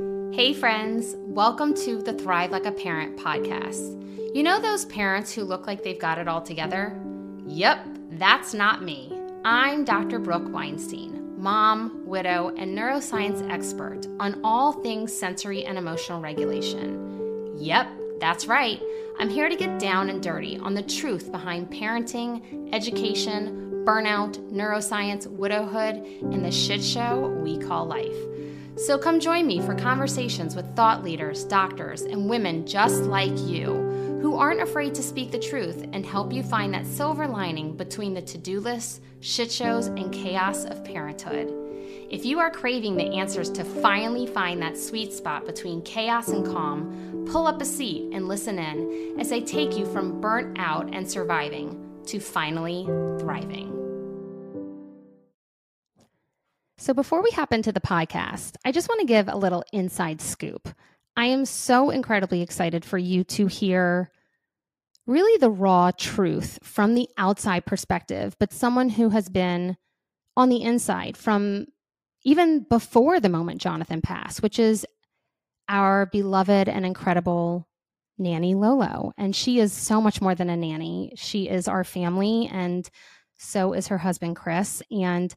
Hey, friends, welcome to the Thrive Like a Parent podcast. You know those parents who look like they've got it all together? Yep, that's not me. I'm Dr. Brooke Weinstein, mom, widow, and neuroscience expert on all things sensory and emotional regulation. Yep, that's right. I'm here to get down and dirty on the truth behind parenting, education, burnout, neuroscience, widowhood, and the shit show we call life. So come join me for conversations with thought leaders, doctors, and women just like you who aren't afraid to speak the truth and help you find that silver lining between the to do lists, shit shows, and chaos of parenthood. If you are craving the answers to finally find that sweet spot between chaos and calm, pull up a seat and listen in as I take you from burnt out and surviving to finally thriving. So, before we hop into the podcast, I just want to give a little inside scoop. I am so incredibly excited for you to hear really the raw truth from the outside perspective, but someone who has been on the inside from even before the moment Jonathan passed, which is our beloved and incredible nanny Lolo. And she is so much more than a nanny. She is our family, and so is her husband, Chris. And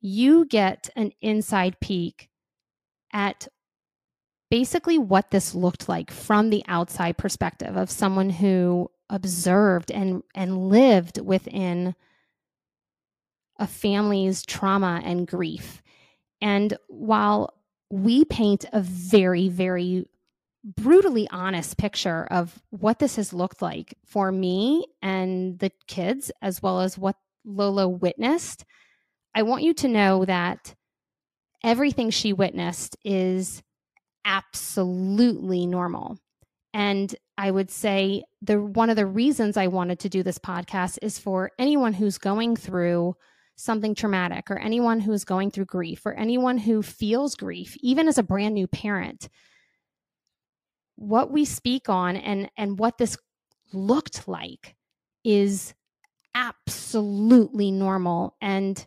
you get an inside peek at basically what this looked like from the outside perspective of someone who observed and and lived within a family's trauma and grief. And while we paint a very very brutally honest picture of what this has looked like for me and the kids as well as what Lolo witnessed, I want you to know that everything she witnessed is absolutely normal. And I would say the one of the reasons I wanted to do this podcast is for anyone who's going through something traumatic or anyone who is going through grief or anyone who feels grief even as a brand new parent what we speak on and and what this looked like is absolutely normal and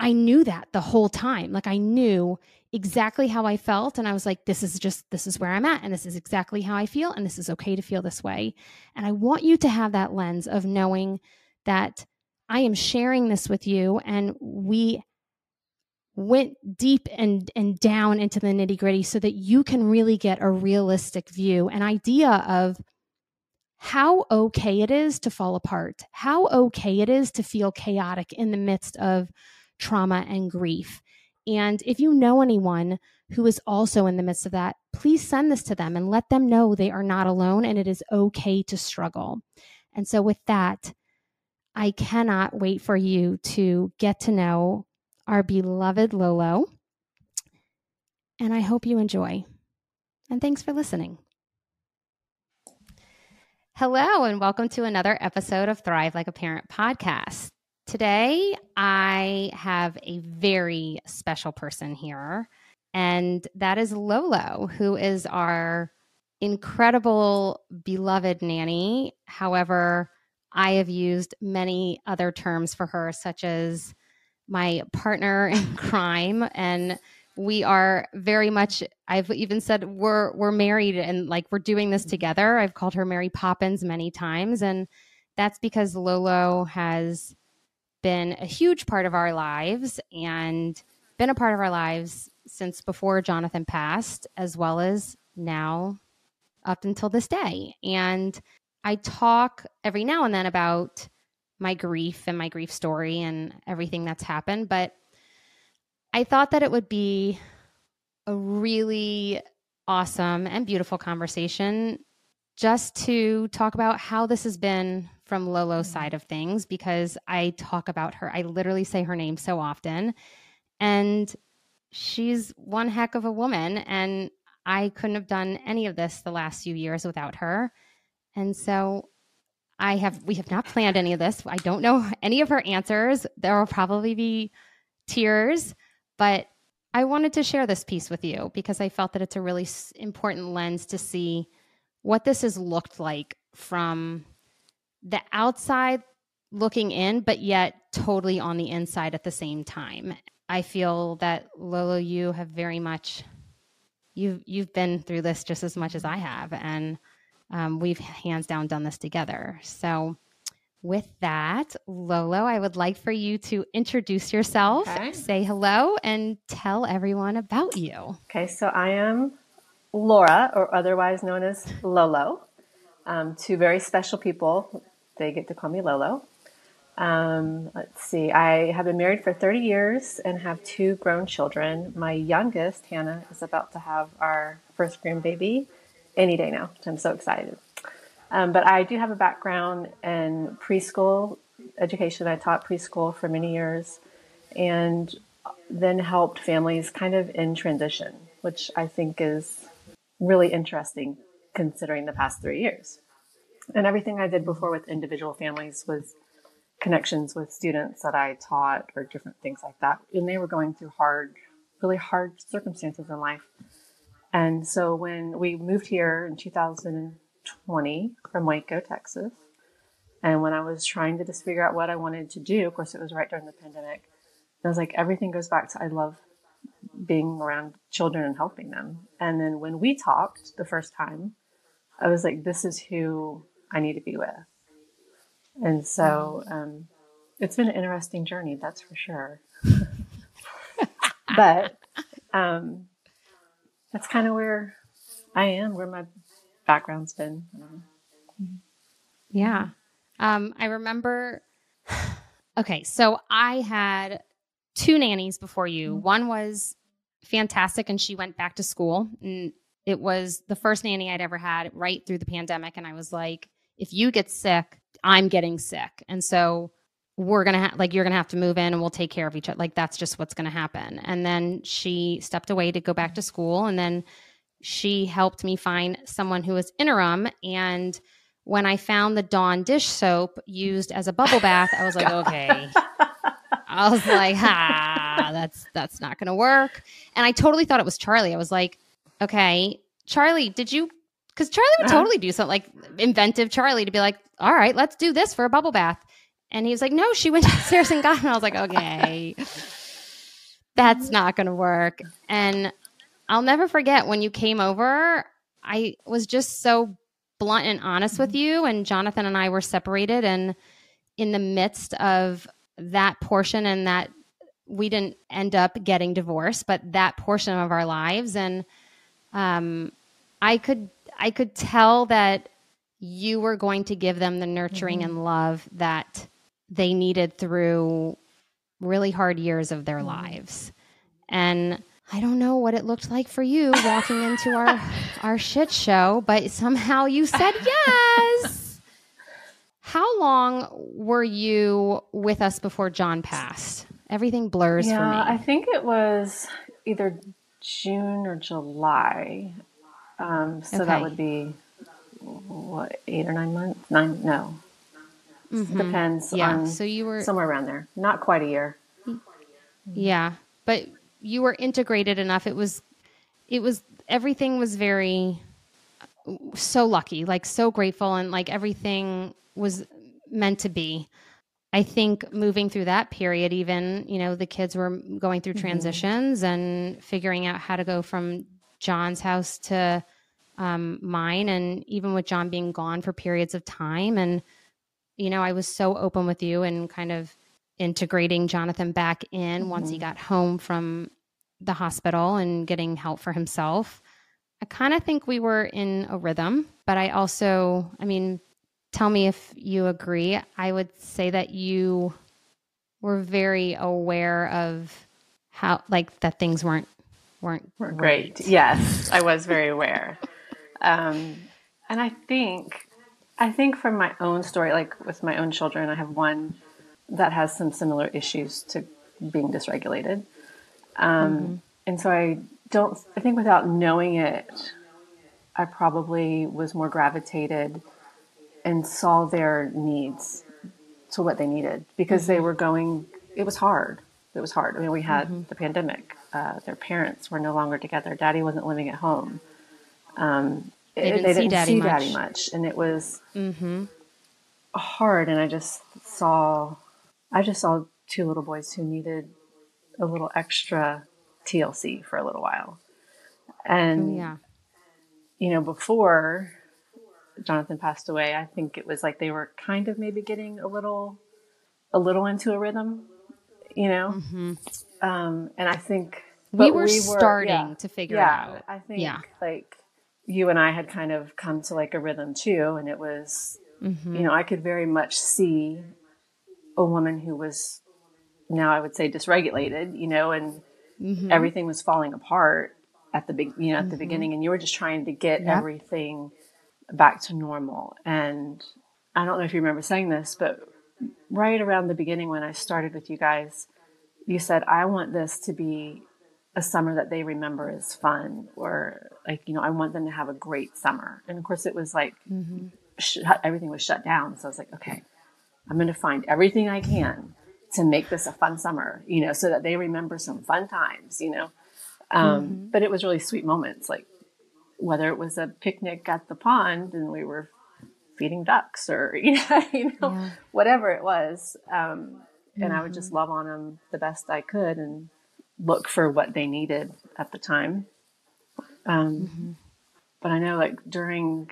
I knew that the whole time. Like I knew exactly how I felt. And I was like, this is just, this is where I'm at. And this is exactly how I feel. And this is okay to feel this way. And I want you to have that lens of knowing that I am sharing this with you. And we went deep and, and down into the nitty gritty so that you can really get a realistic view, an idea of how okay it is to fall apart, how okay it is to feel chaotic in the midst of trauma and grief. And if you know anyone who is also in the midst of that, please send this to them and let them know they are not alone and it is okay to struggle. And so, with that, I cannot wait for you to get to know our beloved Lolo. And I hope you enjoy. And thanks for listening. Hello, and welcome to another episode of Thrive Like a Parent podcast. Today, I have a very special person here, and that is Lolo, who is our incredible, beloved nanny. However, I have used many other terms for her, such as my partner in crime and we are very much i've even said we're we're married and like we're doing this mm-hmm. together i've called her mary poppins many times and that's because lolo has been a huge part of our lives and been a part of our lives since before Jonathan passed, as well as now up until this day. And I talk every now and then about my grief and my grief story and everything that's happened. But I thought that it would be a really awesome and beautiful conversation just to talk about how this has been from Lolo's mm-hmm. side of things because I talk about her. I literally say her name so often. And she's one heck of a woman. And I couldn't have done any of this the last few years without her. And so I have, we have not planned any of this. I don't know any of her answers. There will probably be tears, but I wanted to share this piece with you because I felt that it's a really important lens to see what this has looked like from the outside looking in, but yet totally on the inside at the same time. I feel that Lolo, you have very much you've you've been through this just as much as I have, and um, we've hands down done this together. So, with that, Lolo, I would like for you to introduce yourself, okay. say hello, and tell everyone about you. Okay, so I am Laura, or otherwise known as Lolo. Um, two very special people. They get to call me Lolo. Um, let's see, I have been married for 30 years and have two grown children. My youngest, Hannah, is about to have our first grandbaby any day now. I'm so excited. Um, but I do have a background in preschool education. I taught preschool for many years and then helped families kind of in transition, which I think is really interesting considering the past three years. And everything I did before with individual families was connections with students that I taught or different things like that. And they were going through hard, really hard circumstances in life. And so when we moved here in 2020 from Waco, Texas, and when I was trying to just figure out what I wanted to do, of course, it was right during the pandemic. I was like, everything goes back to I love being around children and helping them. And then when we talked the first time, I was like, this is who I need to be with. And so um, it's been an interesting journey, that's for sure. but um, that's kind of where I am, where my background's been. Yeah. Um, I remember. Okay, so I had two nannies before you. Mm-hmm. One was fantastic, and she went back to school. And it was the first nanny I'd ever had right through the pandemic. And I was like, if you get sick, I'm getting sick. And so we're going to have, like, you're going to have to move in and we'll take care of each other. Like, that's just what's going to happen. And then she stepped away to go back to school. And then she helped me find someone who was interim. And when I found the Dawn dish soap used as a bubble bath, I was like, okay. I was like, ah, that's that's not going to work. And I totally thought it was Charlie. I was like, okay, Charlie, did you because Charlie would uh-huh. totally do something like inventive Charlie to be like, all right, let's do this for a bubble bath. And he was like, no, she went downstairs and got it. And I was like, okay, that's not going to work. And I'll never forget when you came over, I was just so blunt and honest with you. And Jonathan and I were separated. And in the midst of that portion and that we didn't end up getting divorced, but that portion of our lives. And um, I could I could tell that you were going to give them the nurturing mm-hmm. and love that they needed through really hard years of their mm-hmm. lives. And I don't know what it looked like for you walking into our our shit show, but somehow you said yes. How long were you with us before John passed? Everything blurs yeah, for me. I think it was either June or July. Um, so okay. that would be what eight or nine months? Nine? No, mm-hmm. depends. Yeah. so you were somewhere around there. Not quite a year. Yeah, but you were integrated enough. It was, it was everything was very so lucky, like so grateful, and like everything was meant to be. I think moving through that period, even, you know, the kids were going through mm-hmm. transitions mm-hmm. and figuring out how to go from John's house to um, mine. And even with John being gone for periods of time. And, you know, I was so open with you and kind of integrating Jonathan back in mm-hmm. once he mm-hmm. got home from the hospital and getting help for himself. I kind of think we were in a rhythm, but I also, I mean, tell me if you agree. I would say that you were very aware of how, like, that things weren't weren't, great. Yes, I was very aware. Um, and I think, I think from my own story, like with my own children, I have one that has some similar issues to being dysregulated. Um, mm-hmm. And so I don't, I think without knowing it, I probably was more gravitated and saw their needs to what they needed because mm-hmm. they were going, it was hard. It was hard. I mean, we had mm-hmm. the pandemic. Uh, their parents were no longer together. Daddy wasn't living at home. Um, they didn't, they didn't see, daddy, see much. daddy, much. and it was mm-hmm. hard. And I just saw, I just saw two little boys who needed a little extra TLC for a little while. And oh, yeah. you know, before Jonathan passed away, I think it was like they were kind of maybe getting a little a little into a rhythm, you know. Mm-hmm. Um, and I think we were, we were starting yeah, to figure yeah, it out. I think yeah. like you and I had kind of come to like a rhythm too, and it was mm-hmm. you know I could very much see a woman who was now I would say dysregulated, you know, and mm-hmm. everything was falling apart at the big, you know, at mm-hmm. the beginning, and you were just trying to get everything back to normal. And I don't know if you remember saying this, but right around the beginning when I started with you guys, you said, I want this to be a summer that they remember as fun, or like, you know, I want them to have a great summer. And of course, it was like mm-hmm. sh- everything was shut down. So I was like, okay, I'm going to find everything I can to make this a fun summer, you know, so that they remember some fun times, you know. Um, mm-hmm. But it was really sweet moments, like whether it was a picnic at the pond and we were feeding ducks or, you know, you know yeah. whatever it was. Um, and mm-hmm. I would just mm-hmm. love on them the best I could and look for what they needed at the time. Um, mm-hmm. But I know, like, during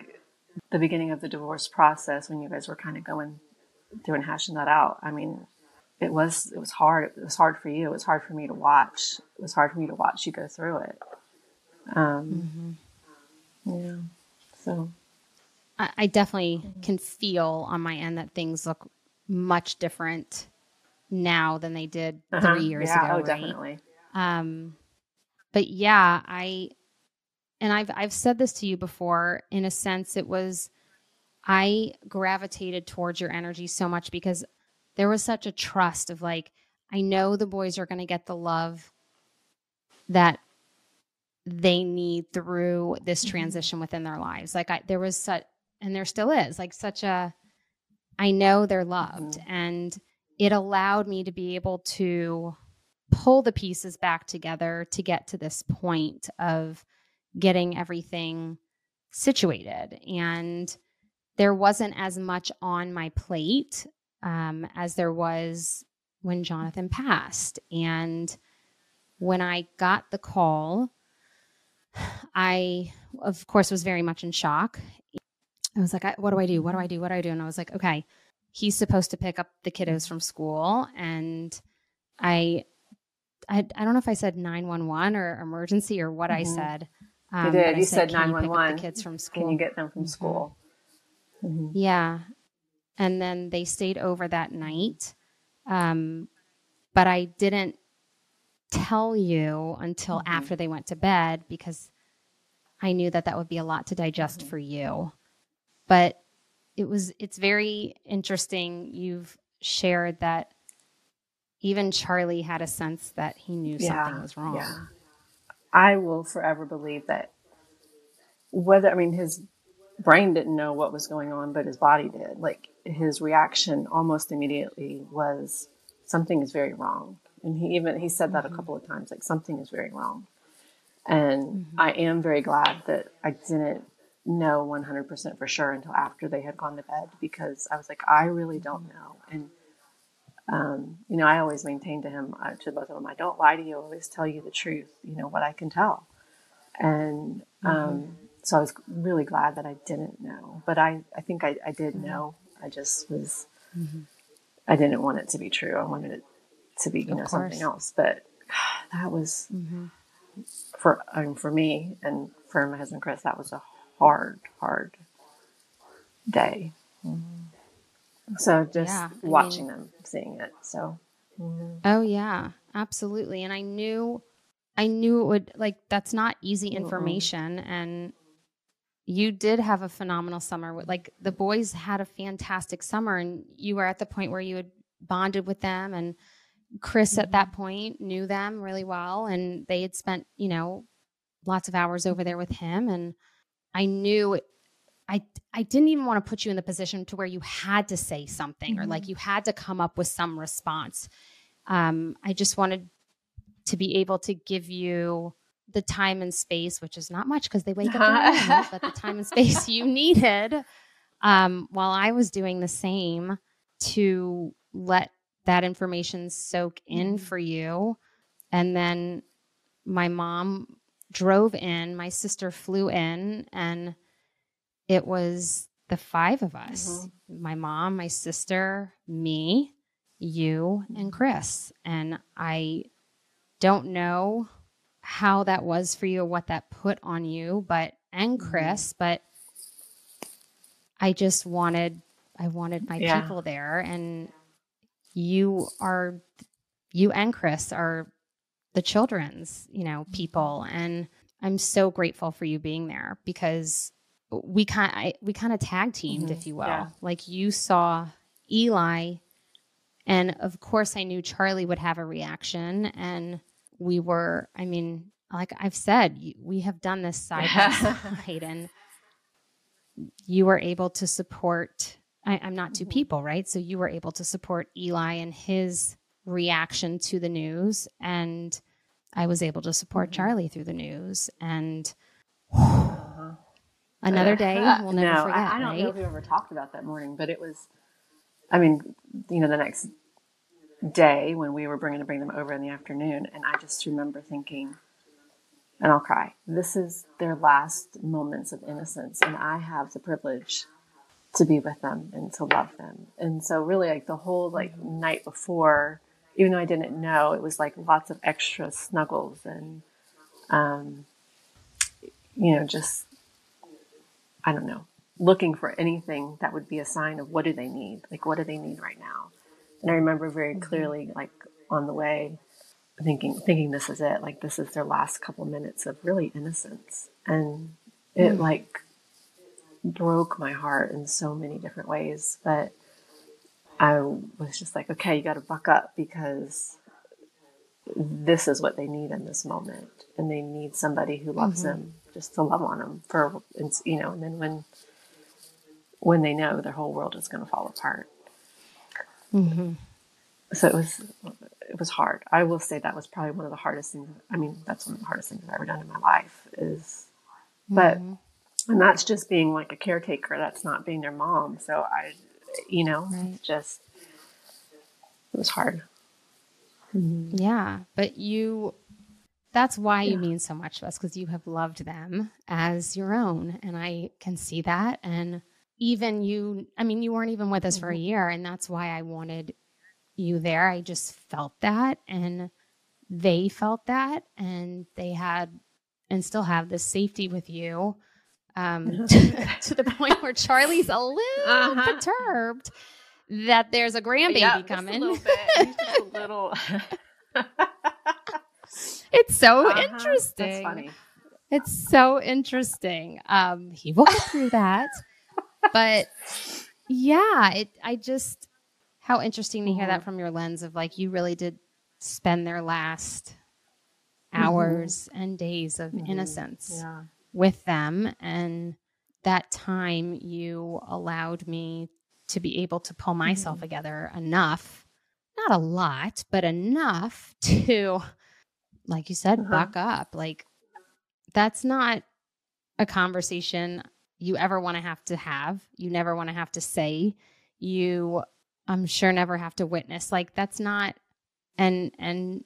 the beginning of the divorce process, when you guys were kind of going through and hashing that out, I mean, it was it was hard. It was hard for you. It was hard for me to watch. It was hard for me to watch you go through it. Um, mm-hmm. Yeah. So I, I definitely can feel on my end that things look much different now than they did uh-huh. three years yeah, ago. Oh, right? definitely. Um, but yeah, I and I've I've said this to you before. In a sense, it was I gravitated towards your energy so much because there was such a trust of like, I know the boys are going to get the love that they need through this mm-hmm. transition within their lives. Like I, there was such, and there still is like such a, I know they're loved mm-hmm. and it allowed me to be able to pull the pieces back together to get to this point of getting everything situated. And there wasn't as much on my plate um, as there was when Jonathan passed. And when I got the call, I, of course, was very much in shock. I was like, what do I do? What do I do? What do I do? And I was like, okay, he's supposed to pick up the kiddos from school. And I, I, I don't know if I said 911 or emergency or what mm-hmm. I said. Um, you did. You said, said 911. Kids from school. Can you get them from mm-hmm. school? Mm-hmm. Yeah and then they stayed over that night. Um, but I didn't tell you until mm-hmm. after they went to bed because I knew that that would be a lot to digest for you. But it was it's very interesting you've shared that even Charlie had a sense that he knew yeah, something was wrong. Yeah. I will forever believe that whether I mean his brain didn't know what was going on, but his body did. Like his reaction almost immediately was something is very wrong. And he even he said that mm-hmm. a couple of times, like something is very wrong. And mm-hmm. I am very glad that I didn't know 100% for sure until after they had gone to bed because I was like, I really don't mm-hmm. know. And um, you know, I always maintain to him, uh, to both of them, I don't lie to you. I always tell you the truth. You know what I can tell. And um, mm-hmm. so I was really glad that I didn't know, but I, I think I, I did mm-hmm. know I just was, mm-hmm. I didn't want it to be true. I wanted it to be, you of know, course. something else. But that was mm-hmm. for I mean, for me and for my husband Chris. That was a hard, hard day. Mm-hmm. So just yeah, watching mean, them, seeing it. So. Mm-hmm. Oh yeah, absolutely. And I knew, I knew it would like that's not easy information, and you did have a phenomenal summer. Like the boys had a fantastic summer, and you were at the point where you had bonded with them. And Chris, mm-hmm. at that point, knew them really well, and they had spent, you know, lots of hours over there with him. And I knew I I didn't even want to put you in the position to where you had to say something mm-hmm. or like mm-hmm. you had to come up with some response. Um, I just wanted to be able to give you the time and space, which is not much because they wake up, but the time and space you needed um, while I was doing the same to let that information soak in mm-hmm. for you. And then my mom drove in. My sister flew in, and it was the five of us mm-hmm. my mom, my sister, me, you, and mm-hmm. Chris. And I don't know how that was for you, or what that put on you, but and mm-hmm. Chris, but I just wanted I wanted my yeah. people there and you are you and Chris are the children's, you know, people and I'm so grateful for you being there because we kind we kind of tag teamed mm-hmm. if you will. Yeah. Like you saw Eli and of course I knew Charlie would have a reaction and we were I mean like I've said we have done this side by side and you were able to support I, am not 2 mm-hmm. people, right? So you were able to support Eli and his reaction to the news. And I was able to support mm-hmm. Charlie through the news. And uh-huh. Another day we'll never no, forget. I, I don't right? know if we ever talked about that morning, but it was, I mean, you know, the next day when we were bringing to bring them over in the afternoon. And I just remember thinking, and I'll cry. This is their last moments of innocence, and I have the privilege to be with them and to love them. And so really like the whole like night before, even though I didn't know, it was like lots of extra snuggles and um you know, just I don't know, looking for anything that would be a sign of what do they need? Like what do they need right now? And I remember very mm-hmm. clearly like on the way thinking thinking this is it, like this is their last couple minutes of really innocence. And it mm. like broke my heart in so many different ways. But I was just like, okay, you got to buck up because this is what they need in this moment. And they need somebody who loves mm-hmm. them just to love on them for, you know, and then when, when they know their whole world is going to fall apart. Mm-hmm. So it was, it was hard. I will say that was probably one of the hardest things. I mean, that's one of the hardest things I've ever done in my life is, but mm-hmm and that's just being like a caretaker that's not being their mom so i you know right. just it was hard mm-hmm. yeah but you that's why yeah. you mean so much to us because you have loved them as your own and i can see that and even you i mean you weren't even with us mm-hmm. for a mm-hmm. year and that's why i wanted you there i just felt that and they felt that and they had and still have this safety with you um, to, the point where Charlie's a little uh-huh. perturbed that there's a grandbaby yeah, coming. a little bit. a little. it's so uh-huh. interesting. That's funny. It's so interesting. Um, he will get through that, but yeah, it. I just how interesting to hear that mm-hmm. from your lens of like you really did spend their last mm-hmm. hours mm-hmm. and days of mm-hmm. innocence. Yeah with them. And that time you allowed me to be able to pull myself mm-hmm. together enough, not a lot, but enough to, like you said, uh-huh. buck up. Like, that's not a conversation you ever want to have to have. You never want to have to say. You, I'm sure, never have to witness. Like, that's not, and, and,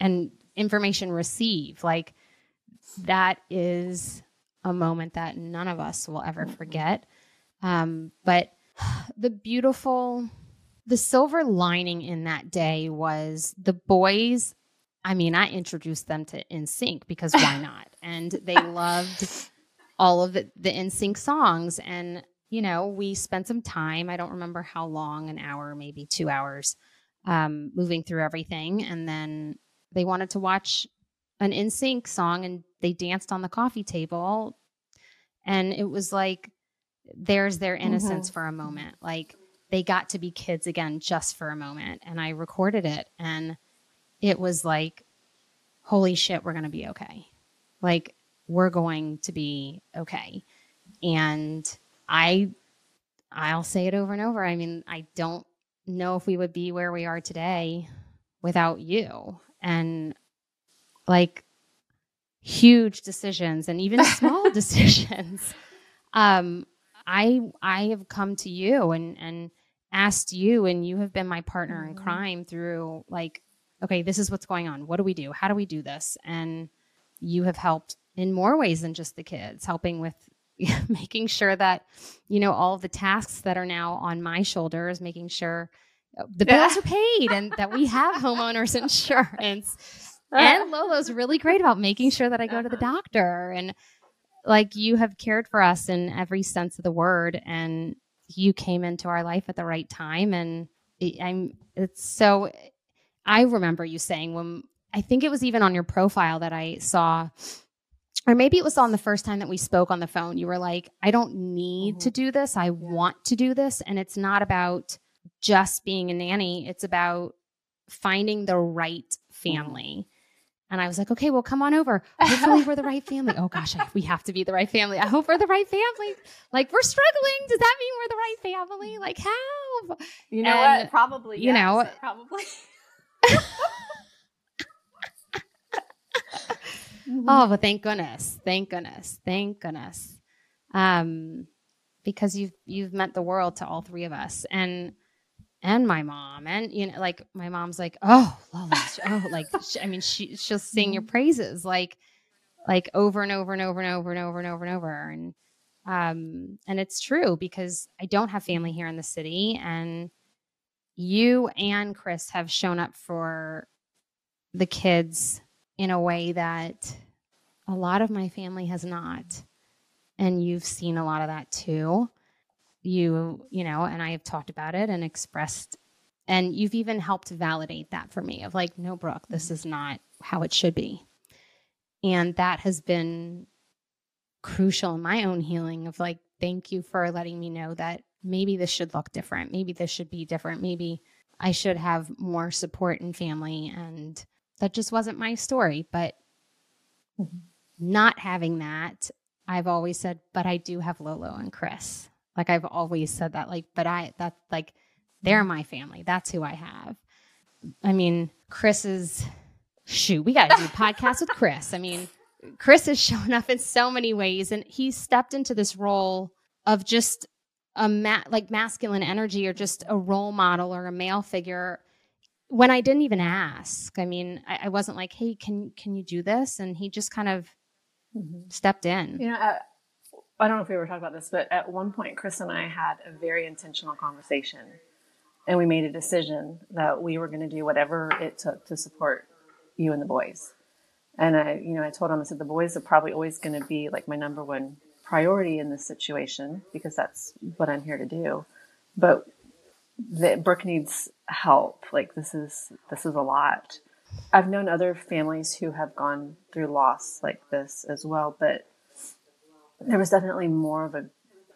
and information receive. Like, that is a moment that none of us will ever forget. Um, but the beautiful, the silver lining in that day was the boys. I mean, I introduced them to NSYNC because why not? and they loved all of the, the NSYNC songs. And, you know, we spent some time, I don't remember how long, an hour, maybe two hours, um, moving through everything. And then they wanted to watch an NSYNC song and they danced on the coffee table. And it was like, there's their innocence mm-hmm. for a moment. Like they got to be kids again just for a moment. And I recorded it and it was like, holy shit, we're going to be okay. Like we're going to be okay. And I, I'll say it over and over. I mean, I don't know if we would be where we are today without you. And like huge decisions and even small decisions um i i have come to you and and asked you and you have been my partner mm-hmm. in crime through like okay this is what's going on. What do we do? How do we do this? And you have helped in more ways than just the kids, helping with making sure that, you know, all of the tasks that are now on my shoulders, making sure uh, the bills are paid and that we have homeowners insurance. and Lolo's really great about making sure that I go to the doctor and like you have cared for us in every sense of the word and you came into our life at the right time and I'm it's so I remember you saying when I think it was even on your profile that I saw or maybe it was on the first time that we spoke on the phone you were like I don't need mm-hmm. to do this I yeah. want to do this and it's not about just being a nanny it's about finding the right mm-hmm. family and I was like, okay, well, come on over. Hopefully, we're the right family. Oh gosh, we have to be the right family. I hope we're the right family. Like, we're struggling. Does that mean we're the right family? Like, how? You know and, what? Probably. You yes, know, probably. oh, but thank goodness, thank goodness, thank goodness, um, because you've you've meant the world to all three of us, and and my mom and you know like my mom's like oh Lolo, oh like she, i mean she she'll sing your mm-hmm. praises like like over and over and over and over and over and over and over and um and it's true because i don't have family here in the city and you and chris have shown up for the kids in a way that a lot of my family has not and you've seen a lot of that too you you know and i have talked about it and expressed and you've even helped validate that for me of like no brooke this is not how it should be. And that has been crucial in my own healing of like thank you for letting me know that maybe this should look different. Maybe this should be different. Maybe i should have more support and family. And that just wasn't my story but mm-hmm. not having that i've always said but i do have lolo and chris like I've always said that. Like, but I that like they're my family. That's who I have. I mean, Chris is shoot, we gotta do a podcast with Chris. I mean, Chris has shown up in so many ways and he stepped into this role of just a ma- like masculine energy or just a role model or a male figure when I didn't even ask. I mean, I, I wasn't like, "Hey, can can you do this?" And he just kind of mm-hmm. stepped in. You know, I don't know if we ever talked about this, but at one point, Chris and I had a very intentional conversation, and we made a decision that we were going to do whatever it took to support you and the boys. And I, you know, I told him, I said, the boys are probably always going to be like my number one priority in this situation because that's what I'm here to do. But that Brooke needs help. Like this is this is a lot. I've known other families who have gone through loss like this as well, but there was definitely more of a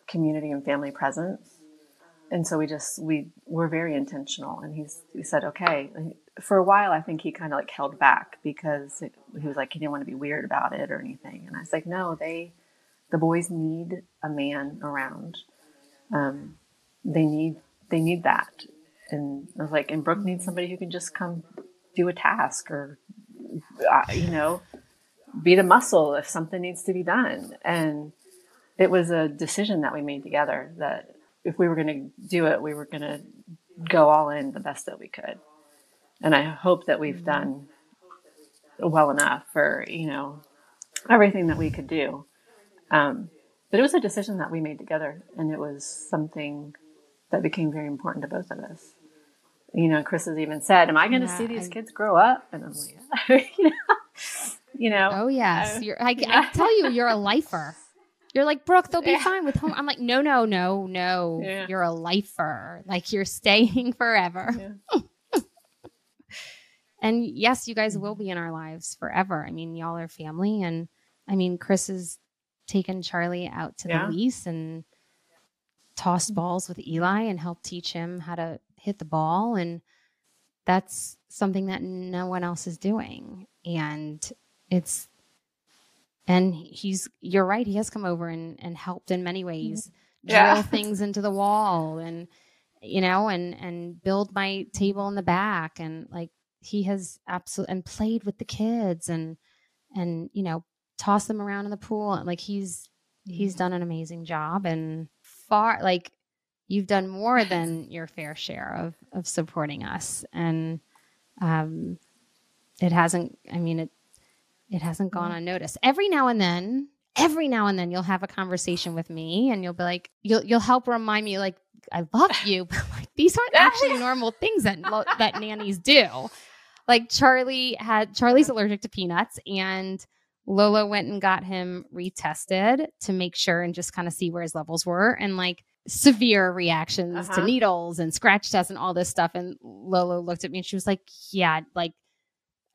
community and family presence. And so we just, we were very intentional. And he's, he said, okay. For a while, I think he kind of like held back because it, he was like, he didn't want to be weird about it or anything. And I was like, no, they, the boys need a man around. Um, they need, they need that. And I was like, and Brooke needs somebody who can just come do a task or, uh, you know, be the muscle if something needs to be done. And it was a decision that we made together that if we were going to do it, we were going to go all in the best that we could. And I hope that we've done well enough for, you know, everything that we could do. Um, but it was a decision that we made together, and it was something that became very important to both of us. You know, Chris has even said, "Am I going to yeah, see these I... kids grow up?" And I'm like, you know, you know. Oh yes, I, I tell you, you're a lifer. You're like, Brooke, they'll be yeah. fine with home. I'm like, no, no, no, no. Yeah. You're a lifer. Like you're staying forever. Yeah. and yes, you guys will be in our lives forever. I mean, y'all are family. And I mean, Chris has taken Charlie out to the lease and tossed balls with Eli and helped teach him how to hit the ball. And that's something that no one else is doing. And it's and he's you're right he has come over and, and helped in many ways mm-hmm. yeah. drill things into the wall and you know and and build my table in the back and like he has absolutely and played with the kids and and you know toss them around in the pool and like he's he's mm-hmm. done an amazing job and far like you've done more than your fair share of of supporting us and um it hasn't i mean it it hasn't gone unnoticed. Every now and then, every now and then you'll have a conversation with me and you'll be like you'll you'll help remind me like I love you, but like these aren't actually normal things that that nannies do. Like Charlie had Charlie's allergic to peanuts and Lolo went and got him retested to make sure and just kind of see where his levels were and like severe reactions uh-huh. to needles and scratch tests and all this stuff and Lolo looked at me and she was like, "Yeah, like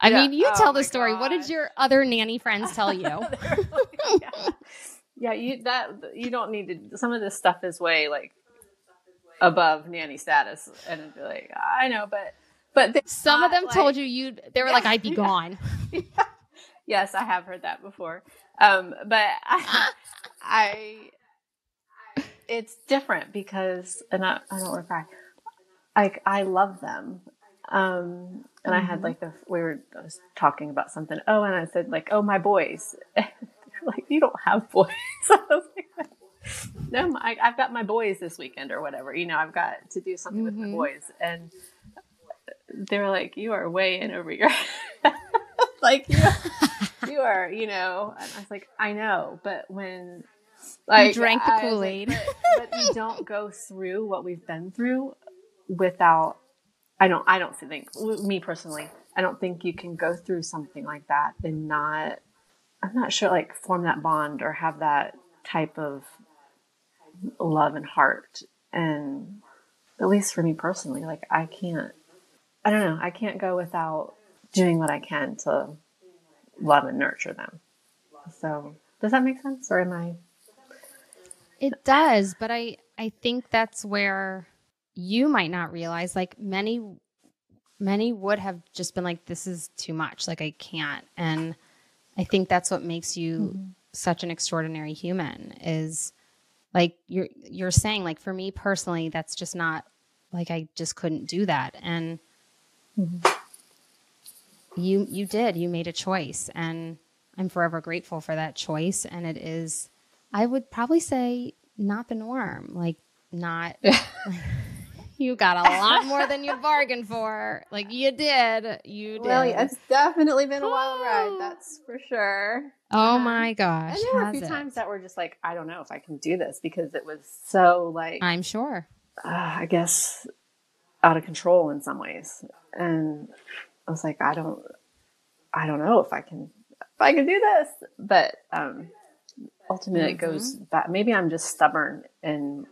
I yeah. mean, you oh tell the story. God. What did your other nanny friends tell you? yeah. yeah, you that you don't need to. Some of this stuff is way like above nanny status, and it'd be like, I know, but but some of them like, told you you. They were yeah, like, I'd be gone. yes, I have heard that before. Um, but I, I, it's different because, and I, I don't want to cry. Like I love them, um, and mm-hmm. I had mm-hmm. like the we were I was talking about something. Oh, and I said like, oh, my boys. like, you don't have boys. like, no, I, have got my boys this weekend or whatever. You know, I've got to do something mm-hmm. with my mm-hmm. boys. And they were like, you are way in over your like you, you are, you know. And I was like, I know, but when like you drank the Kool Aid, like, but, but you don't go through what we've been through without I don't I don't think me personally I don't think you can go through something like that and not I'm not sure like form that bond or have that type of love and heart. And at least for me personally like I can't I don't know I can't go without doing what I can to love and nurture them. So does that make sense or am I it does but I I think that's where you might not realize like many many would have just been like this is too much. Like i can't. And i think that's what makes you mm-hmm. such an extraordinary human is like you're you're saying like for me personally that's just not like i just couldn't do that. And mm-hmm. you you did. You made a choice. And i'm forever grateful for that choice. And it is i would probably say not the norm. Like not you got a lot more than you bargained for. Like you did. You did. Well, it's definitely been a wild ride, that's for sure. Oh um, my gosh. And there were a few it? times that were just like, I don't know if I can do this because it was so like I'm sure. Uh, I guess out of control in some ways. And I was like, I don't I don't know if I can if I can do this. But um ultimately mm-hmm. it goes back maybe I'm just stubborn and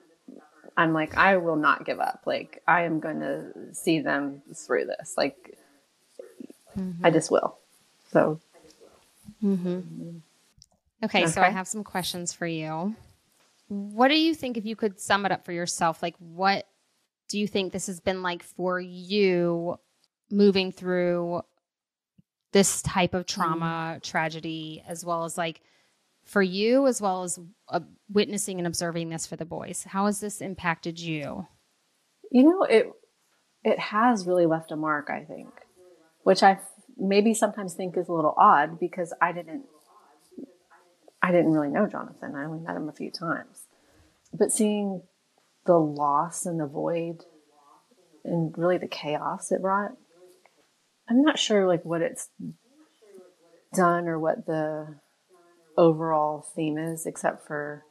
I'm like, I will not give up. Like, I am going to see them through this. Like, mm-hmm. I just will. So. Mm-hmm. Okay, okay, so I have some questions for you. What do you think, if you could sum it up for yourself, like, what do you think this has been like for you moving through this type of trauma, mm. tragedy, as well as like for you as well as uh, witnessing and observing this for the boys how has this impacted you? You know it it has really left a mark i think which i maybe sometimes think is a little odd because i didn't i didn't really know jonathan. I only met him a few times. But seeing the loss and the void and really the chaos it brought i'm not sure like what it's done or what the overall theme is, except for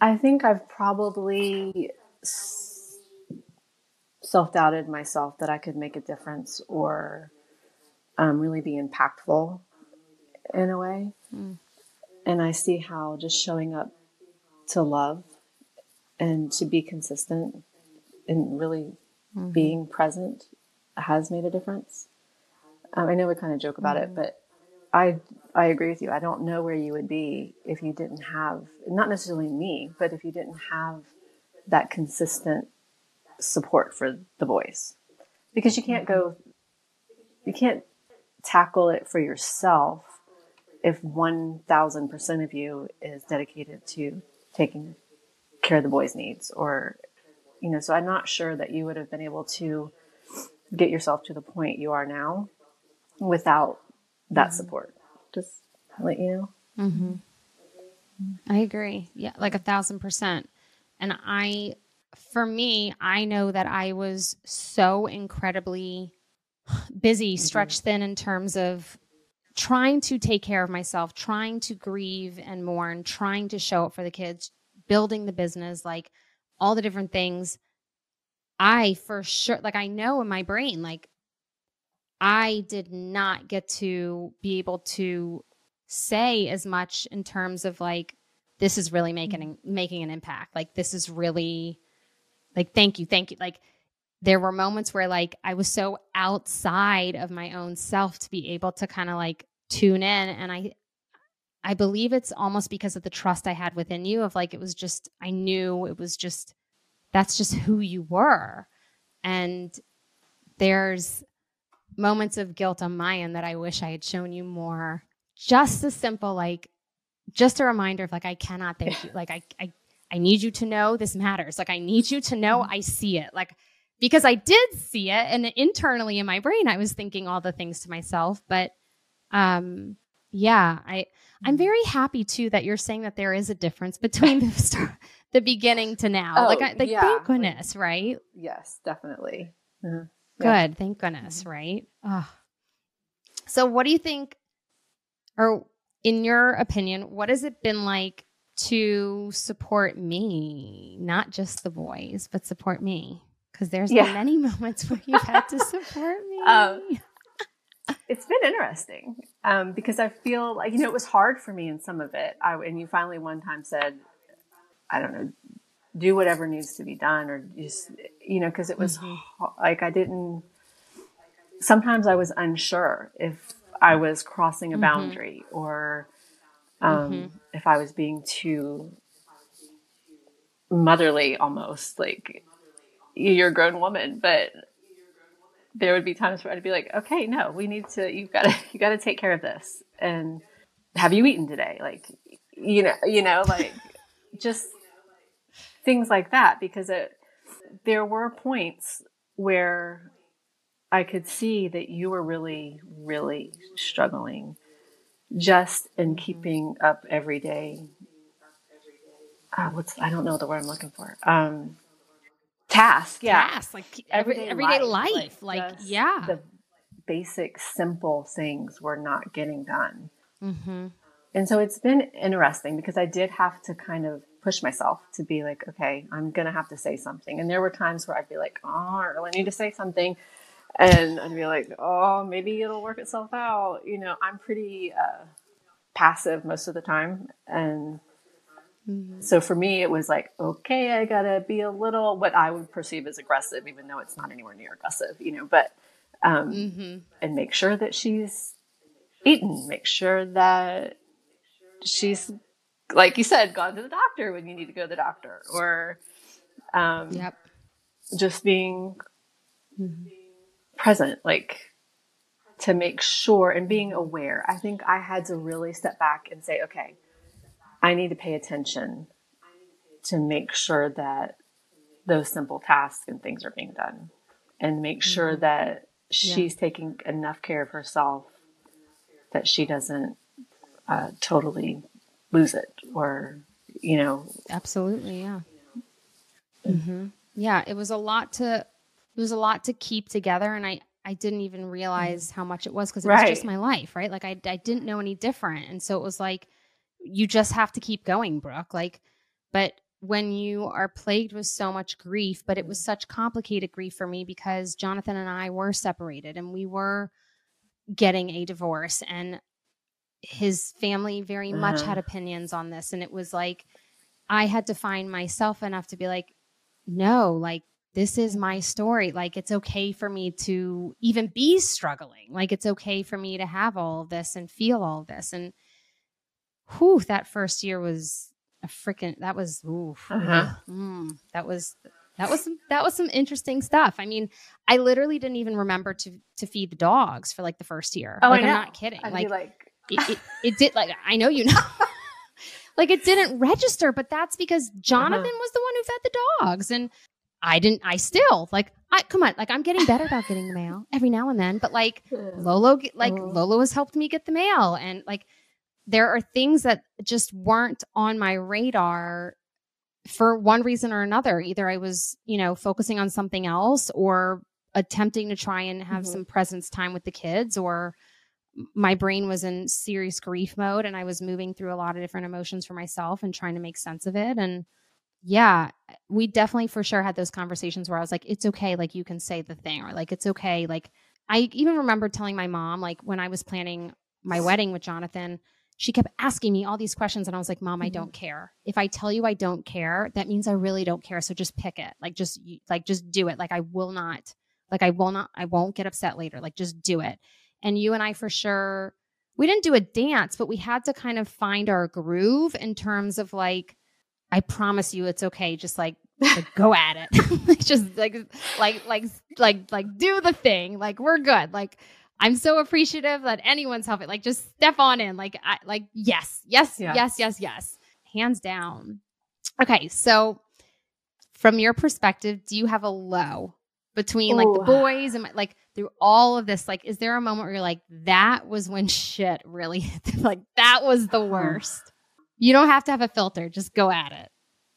I think I've probably self doubted myself that I could make a difference or um, really be impactful in a way. Mm. And I see how just showing up to love and to be consistent and really mm-hmm. being present has made a difference. Um, I know we kind of joke about mm-hmm. it, but I I agree with you. I don't know where you would be if you didn't have not necessarily me, but if you didn't have that consistent support for the boys. Because you can't go you can't tackle it for yourself if 1000% of you is dedicated to taking care of the boys' needs or you know, so I'm not sure that you would have been able to get yourself to the point you are now without that mm-hmm. support. Just let you know. Mm-hmm. I agree. Yeah, like a thousand percent. And I, for me, I know that I was so incredibly busy, mm-hmm. stretched thin in terms of trying to take care of myself, trying to grieve and mourn, trying to show up for the kids, building the business, like all the different things. I for sure, like, I know in my brain, like, I did not get to be able to say as much in terms of like, this is really making mm-hmm. making an impact. Like, this is really like, thank you, thank you. Like, there were moments where like I was so outside of my own self to be able to kind of like tune in and I I believe it's almost because of the trust I had within you of like it was just I knew it was just that's just who you were. And there's moments of guilt on my end that I wish I had shown you more. Just a simple like just a reminder of like I cannot thank you. Like I I I need you to know this matters. Like I need you to know I see it. Like because I did see it and internally in my brain I was thinking all the things to myself but um yeah I I'm very happy too that you're saying that there is a difference between the start, the beginning to now oh, like, I, like yeah. thank goodness right yes definitely mm-hmm. Yeah. good thank goodness mm-hmm. right oh. so what do you think or in your opinion what has it been like to support me not just the boys but support me because there's yeah. been many moments where you've had to support me. Um, it's been interesting um, because I feel like you know it was hard for me in some of it. I, and you finally one time said, "I don't know, do whatever needs to be done," or just you know because it was mm-hmm. like I didn't. Sometimes I was unsure if I was crossing a mm-hmm. boundary mm-hmm. or um, mm-hmm. if I was being too motherly almost like you're a grown woman, but there would be times where I'd be like, okay, no, we need to, you've got to, you got to take care of this. And have you eaten today? Like, you know, you know, like just things like that, because it, there were points where I could see that you were really, really struggling just in keeping up every day. Uh, what's, I don't know the word I'm looking for. Um, task yeah task like everyday, everyday life, life. like, like yeah the basic simple things were not getting done mm-hmm. And so it's been interesting because i did have to kind of push myself to be like okay i'm gonna have to say something and there were times where i'd be like oh i really need to say something and i'd be like oh maybe it'll work itself out you know i'm pretty uh, passive most of the time and Mm-hmm. So for me, it was like, okay, I gotta be a little what I would perceive as aggressive, even though it's not anywhere near aggressive, you know. But um, mm-hmm. and make sure that she's eaten. Make sure that she's, like you said, gone to the doctor when you need to go to the doctor, or um, yep, just being mm-hmm. present, like to make sure and being aware. I think I had to really step back and say, okay I need to pay attention to make sure that those simple tasks and things are being done and make sure mm-hmm. that she's yeah. taking enough care of herself that she doesn't uh, totally lose it or you know absolutely yeah mm-hmm. yeah it was a lot to it was a lot to keep together and i i didn't even realize how much it was because it right. was just my life right like I, I didn't know any different and so it was like you just have to keep going, Brooke. Like, but when you are plagued with so much grief, but it was such complicated grief for me because Jonathan and I were separated and we were getting a divorce and his family very uh-huh. much had opinions on this and it was like I had to find myself enough to be like no like this is my story like it's okay for me to even be struggling like it's okay for me to have all of this and feel all of this and whew, that first year was a freaking that was ooh, uh-huh. mm, that was that was some that was some interesting stuff. I mean, I literally didn't even remember to to feed the dogs for like the first year. Oh, like, I'm not kidding. I'd like, like... it, it, it, did like I know you know. like it didn't register, but that's because Jonathan uh-huh. was the one who fed the dogs and I didn't I still like I come on, like I'm getting better about getting the mail every now and then, but like Lolo like uh-huh. Lolo has helped me get the mail and like there are things that just weren't on my radar for one reason or another. Either I was, you know, focusing on something else or attempting to try and have mm-hmm. some presence time with the kids or my brain was in serious grief mode and I was moving through a lot of different emotions for myself and trying to make sense of it. And yeah, we definitely for sure had those conversations where I was like, it's okay, like you can say the thing, or like it's okay. Like I even remember telling my mom, like when I was planning my wedding with Jonathan, she kept asking me all these questions and I was like, "Mom, I mm-hmm. don't care. If I tell you I don't care, that means I really don't care. So just pick it. Like just like just do it. Like I will not like I will not I won't get upset later. Like just do it." And you and I for sure we didn't do a dance, but we had to kind of find our groove in terms of like I promise you it's okay. Just like, like go at it. just like like like like like do the thing. Like we're good. Like I'm so appreciative that anyone's helping. Like just step on in. Like I like yes, yes, yes, yes, yes, yes. Hands down. Okay, so from your perspective, do you have a low between like the boys and my, like through all of this? Like, is there a moment where you're like, that was when shit really like that was the worst? You don't have to have a filter, just go at it.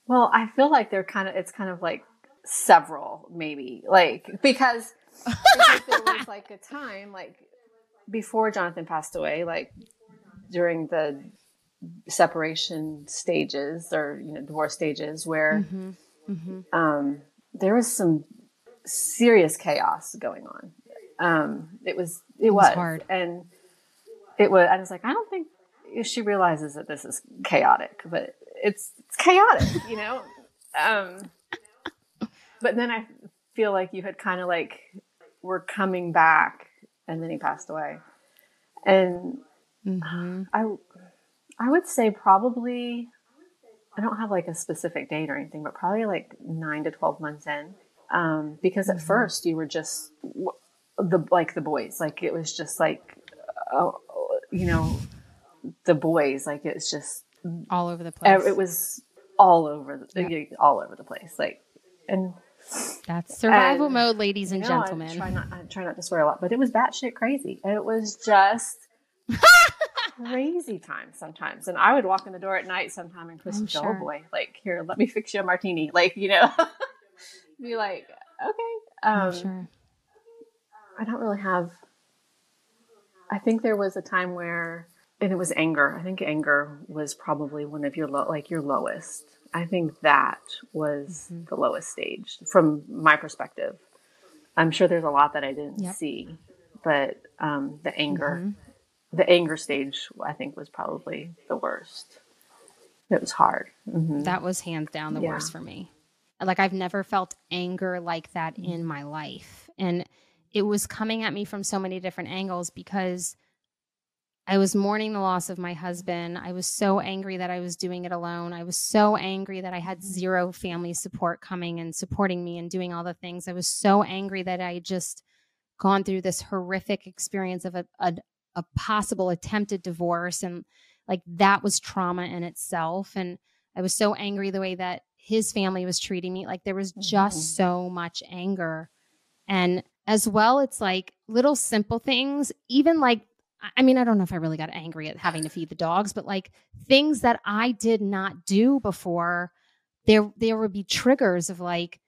Well, I feel like they're kind of, it's kind of like several, maybe. Like, because, because there was like a time, like before Jonathan passed away, like during the separation stages or, you know, divorce stages where mm-hmm. Mm-hmm. Um, there was some serious chaos going on. Um, it was, it, it was, was hard. And it was, I was like, I don't think she realizes that this is chaotic, but it's, it's chaotic, you know? um, but then I feel like you had kind of like were coming back and then he passed away. And mm-hmm. I, I would say probably, I don't have like a specific date or anything, but probably like nine to 12 months in. Um, because at mm-hmm. first you were just the, like the boys, like it was just like, oh, you know, the boys. Like it's just all over the place. It was all over, the, yeah. all over the place. Like, and that's survival and, mode, ladies and know, gentlemen. I try not, I try not to swear a lot, but it was batshit crazy. And it was just crazy time sometimes. And I would walk in the door at night sometime and Chris would go, sure. oh boy, like, here, let me fix you a martini. Like, you know, be like, okay. Um, sure. I don't really have, I think there was a time where and it was anger. I think anger was probably one of your low, like your lowest. I think that was mm-hmm. the lowest stage from my perspective. I'm sure there's a lot that I didn't yep. see, but um, the anger, mm-hmm. the anger stage, I think was probably the worst. It was hard. Mm-hmm. That was hands down the yeah. worst for me. Like I've never felt anger like that in my life, and it was coming at me from so many different angles because I was mourning the loss of my husband. I was so angry that I was doing it alone. I was so angry that I had zero family support coming and supporting me and doing all the things. I was so angry that I just gone through this horrific experience of a, a, a possible attempted divorce. And like that was trauma in itself. And I was so angry the way that his family was treating me. Like there was just mm-hmm. so much anger. And as well, it's like little simple things, even like I mean, I don't know if I really got angry at having to feed the dogs, but like things that I did not do before, there there would be triggers of like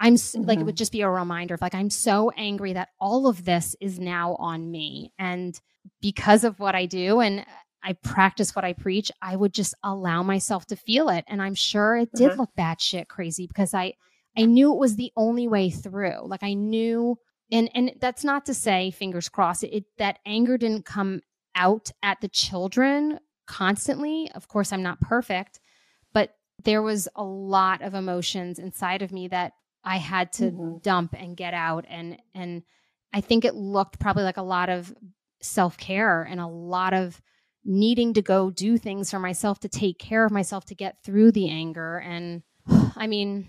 I'm mm-hmm. like it would mm-hmm. just be a reminder of like I'm so angry that all of this is now on me, and because of what I do and I practice what I preach, I would just allow myself to feel it, and I'm sure it did mm-hmm. look batshit crazy because I I knew it was the only way through. Like I knew and and that's not to say fingers crossed it, that anger didn't come out at the children constantly. Of course i'm not perfect but there was a lot of emotions inside of me that i had to mm-hmm. dump and get out. And and i think it looked probably like a lot of self-care and a lot of needing to go do things for myself to take care of myself to get through the anger. And i mean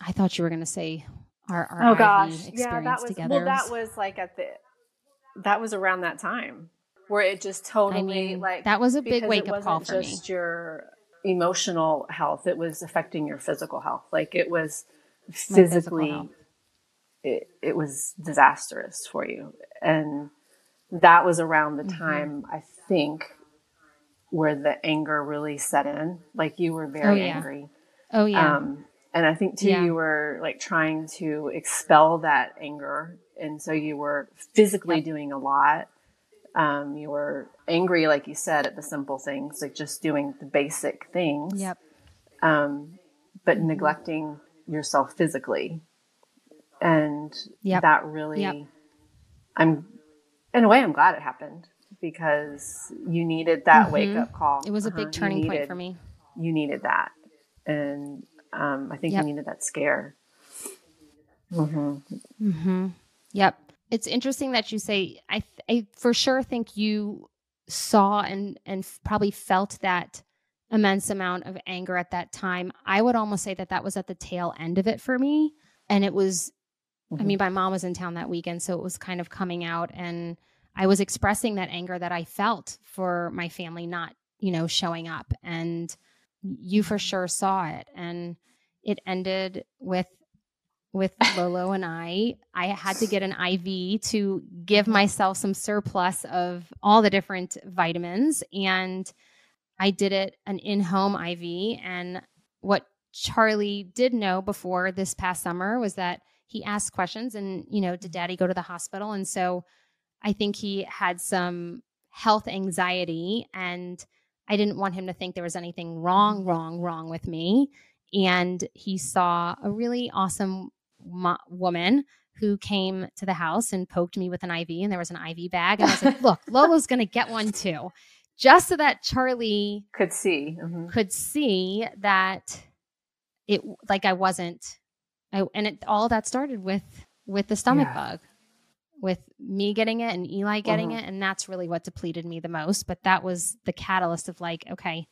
i thought you were going to say our, our oh gosh yeah that was together. well that was like at the that was around that time where it just totally I mean, like that was a big wake up call for just me. your emotional health it was affecting your physical health like it was physically it, it was disastrous for you and that was around the mm-hmm. time i think where the anger really set in like you were very oh, yeah. angry oh yeah um, and I think too, yeah. you were like trying to expel that anger. And so you were physically yep. doing a lot. Um, you were angry, like you said, at the simple things, like just doing the basic things. Yep. Um, but neglecting yourself physically. And Yep. that really, Yep. I'm, in a way, I'm glad it happened because you needed that Mhm. wake up call. It was a Uh-huh. big You turning point for me. You needed that. And um, I think Yep. you needed that scare. hmm Mm-hmm. Yep. It's interesting that you say. I, th- I for sure think you saw and and f- probably felt that immense amount of anger at that time. I would almost say that that was at the tail end of it for me, and it was. I Mhm. mean, my mom was in town that weekend, so it was kind of coming out, and I was expressing that anger that I felt for my family not, you know, showing up, and you for sure saw it, and it ended with with Lolo and I, I had to get an IV to give myself some surplus of all the different vitamins. And I did it an in home IV. And what Charlie did know before this past summer was that he asked questions and, you know, did daddy go to the hospital? And so I think he had some health anxiety and I didn't want him to think there was anything wrong, wrong, wrong with me. And he saw a really awesome mo- woman who came to the house and poked me with an IV, and there was an IV bag. And I was like, look, Lolo's going to get one too, just so that Charlie Could see. hmm could see that it, like, I wasn't, I, and it all that started with, with the stomach Yeah. bug, with me getting it and Eli getting Mhm. it. And that's really what depleted me the most. But that was the catalyst of like, okay,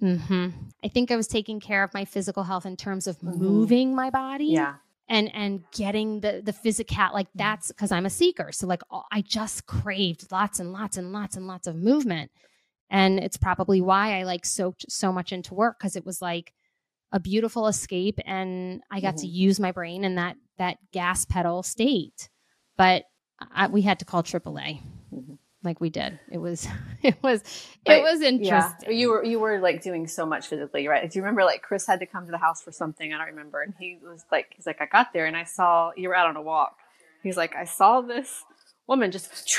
hmm I think I was taking care of my physical health in terms of Mhm. moving my body Yeah. and and getting the the physical like that's because i'm a seeker so like all- i just craved lots and lots and lots and lots of movement and it's probably why i like soaked so much into work because it was like a beautiful escape and i got to use my brain in that that gas pedal state but I, we had to call aaa Mhm. like we did it was it was But, it was interesting Yeah, you were you were like doing so much physically, right? Do you remember like Chris had to come to the house for something? I don't remember, and he was like, he's like, I got there and I saw you were out on a walk. He's like, I saw this woman just,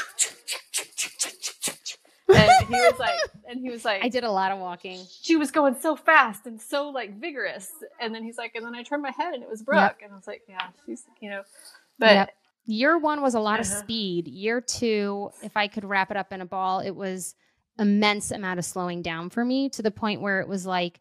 and he was like, and he was like, i did a lot of walking she was going so fast and so like vigorous, and then he's like, and then I turned my head and it was Brooke, and I was like, yeah, she's you know, but Yep. Year one was a lot of Uh-huh. speed. Year two, if I could wrap it up in a ball, it was immense amount of slowing down for me to the point where it was like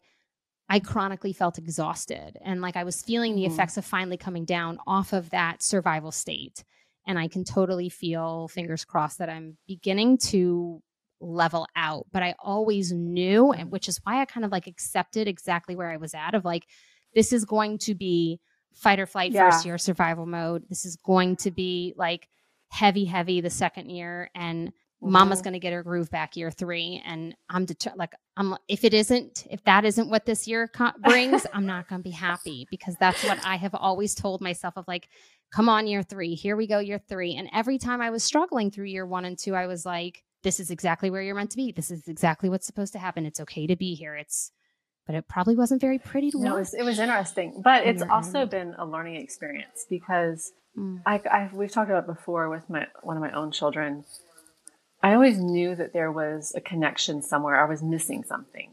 I chronically felt exhausted and like I was feeling the Mhm. effects of finally coming down off of that survival state. And I can totally feel, fingers crossed, that I'm beginning to level out. But I always knew, and which is why I kind of like accepted exactly where I was at of like, this is going to be fight or flight Yeah. first year survival mode. This is going to be like heavy, heavy the second year. And mama's Mhm. going to get her groove back year three. And I'm deter- like, I'm if it isn't, if that isn't what this year co- brings, I'm not going to be happy because that's what I have always told myself of like, come on, year three, here we go, year three. And every time I was struggling through year one and two, I was like, this is exactly where you're meant to be. This is exactly what's supposed to happen. It's okay to be here. It's, but it probably wasn't very pretty to No, it watch. was, it was interesting, but it's You're also been a learning experience because Mm. I, I we've talked about before with my one of my own children. I always knew that there was a connection somewhere. I was missing something,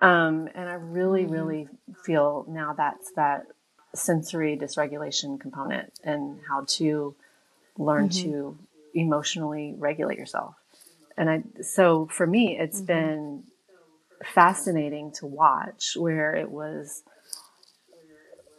um, and I really, Mhm. really feel now that's that sensory dysregulation component and how to learn Mhm. to emotionally regulate yourself. And I so for me, it's Mhm. been fascinating to watch where it was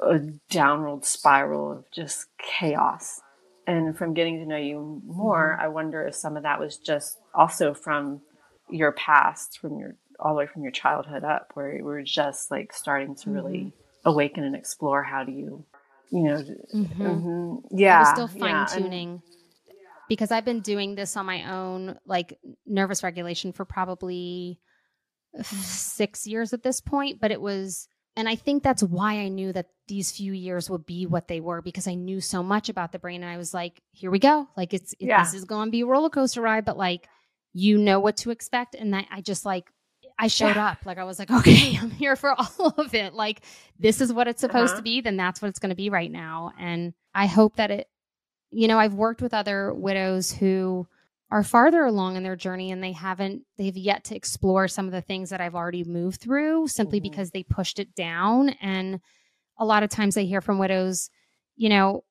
a downward spiral of just chaos. And from getting to know you more, I wonder if some of that was just also from your past, from your all the way from your childhood up, where you were just like starting to really awaken and explore how do you, you know, Mhm. mhm. yeah, still fine tuning because I've been doing this on my own, like nervous regulation for probably six years at this point. But it was, and I think that's why I knew that these few years would be what they were because I knew so much about the brain. And I was like, here we go. Like it's, it- Yeah. this is going to be a roller coaster ride, but like, you know what to expect. And that I just like, I showed Yeah. up. Like I was like, okay, I'm here for all of it. Like this is what it's supposed Uh-huh. to be, then that's what it's going to be right now. And I hope that it, you know, I've worked with other widows who are farther along in their journey and they haven't they've yet to explore some of the things that I've already moved through simply mm-hmm. because they pushed it down. And a lot of times I hear from widows, you know,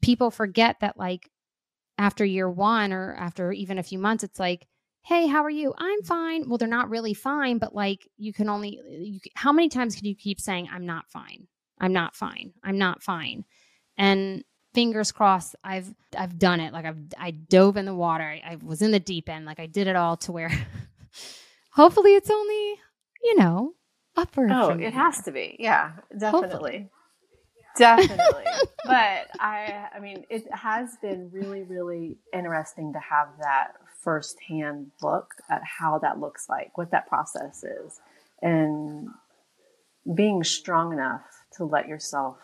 people forget that like after year 1 or after even a few months it's like hey how are you? I'm fine. Well they're not really fine but like you can only you, how many times can you keep saying i'm not fine. I'm not fine. I'm not fine? And fingers crossed i've i've done it. Like i've i dove in the water. I, I was in the deep end. Like i did it all to where hopefully it's only you know upward oh it has to be. Yeah definitely. Hopefully. definitely. But i i mean it has been really really interesting to have that firsthand look at how that looks like what that process is and being strong enough to let yourself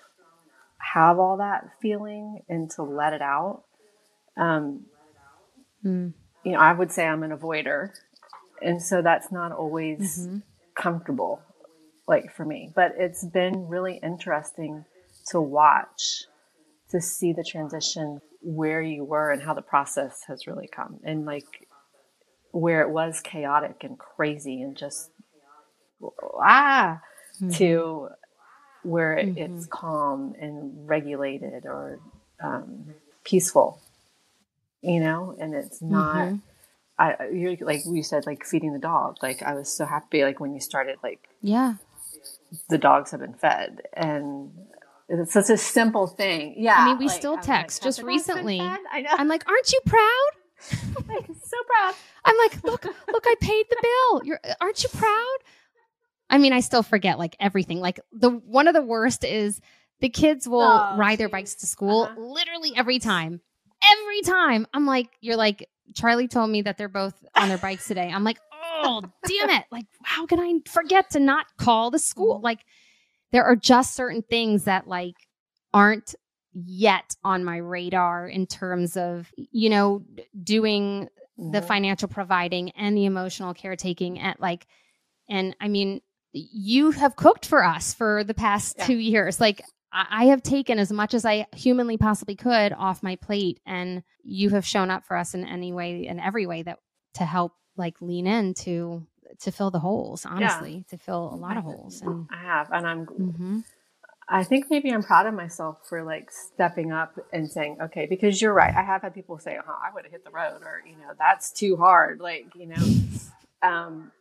have all that feeling and to let it out. Um, mm. You know, I would say I'm an avoider. And so that's not always mm-hmm. comfortable, like for me. But it's been really interesting to watch, to see the transition where you were and how the process has really come. And like where it was chaotic and crazy and just ah mm-hmm. to where mm-hmm. it's calm and regulated or um, peaceful, you know, and it's not. Mm-hmm. I you're like we said like feeding the dog. Like I was so happy like when you started like yeah, the dogs have been fed and it's such a simple thing. Yeah, I mean we like, still text like, just recently. I know. I'm like, aren't you proud? I'm like so proud. I'm like, look, look, I paid the bill. You're, aren't you proud? I mean, I still forget like everything. Like the one of the worst is the kids will oh, ride geez. their bikes to school uh-huh. literally every time. Every time. I'm like, you're like, Charlie told me that they're both on their bikes today. I'm like, oh, damn it. Like, how can I forget to not call the school? Like, there are just certain things that like aren't yet on my radar in terms of, you know, doing the mm-hmm. financial providing and the emotional caretaking at like, and I mean, you have cooked for us for the past yeah. two years. Like I have taken as much as I humanly possibly could off my plate, and you have shown up for us in any way, in every way that to help like lean in to to fill the holes. Honestly, yeah. to fill a lot of holes. And I have, and I'm. Mm-hmm. I think maybe I'm proud of myself for like stepping up and saying, okay, because you're right. I have had people say, oh, I would have hit the road or, you know, that's too hard. Like, you know, um,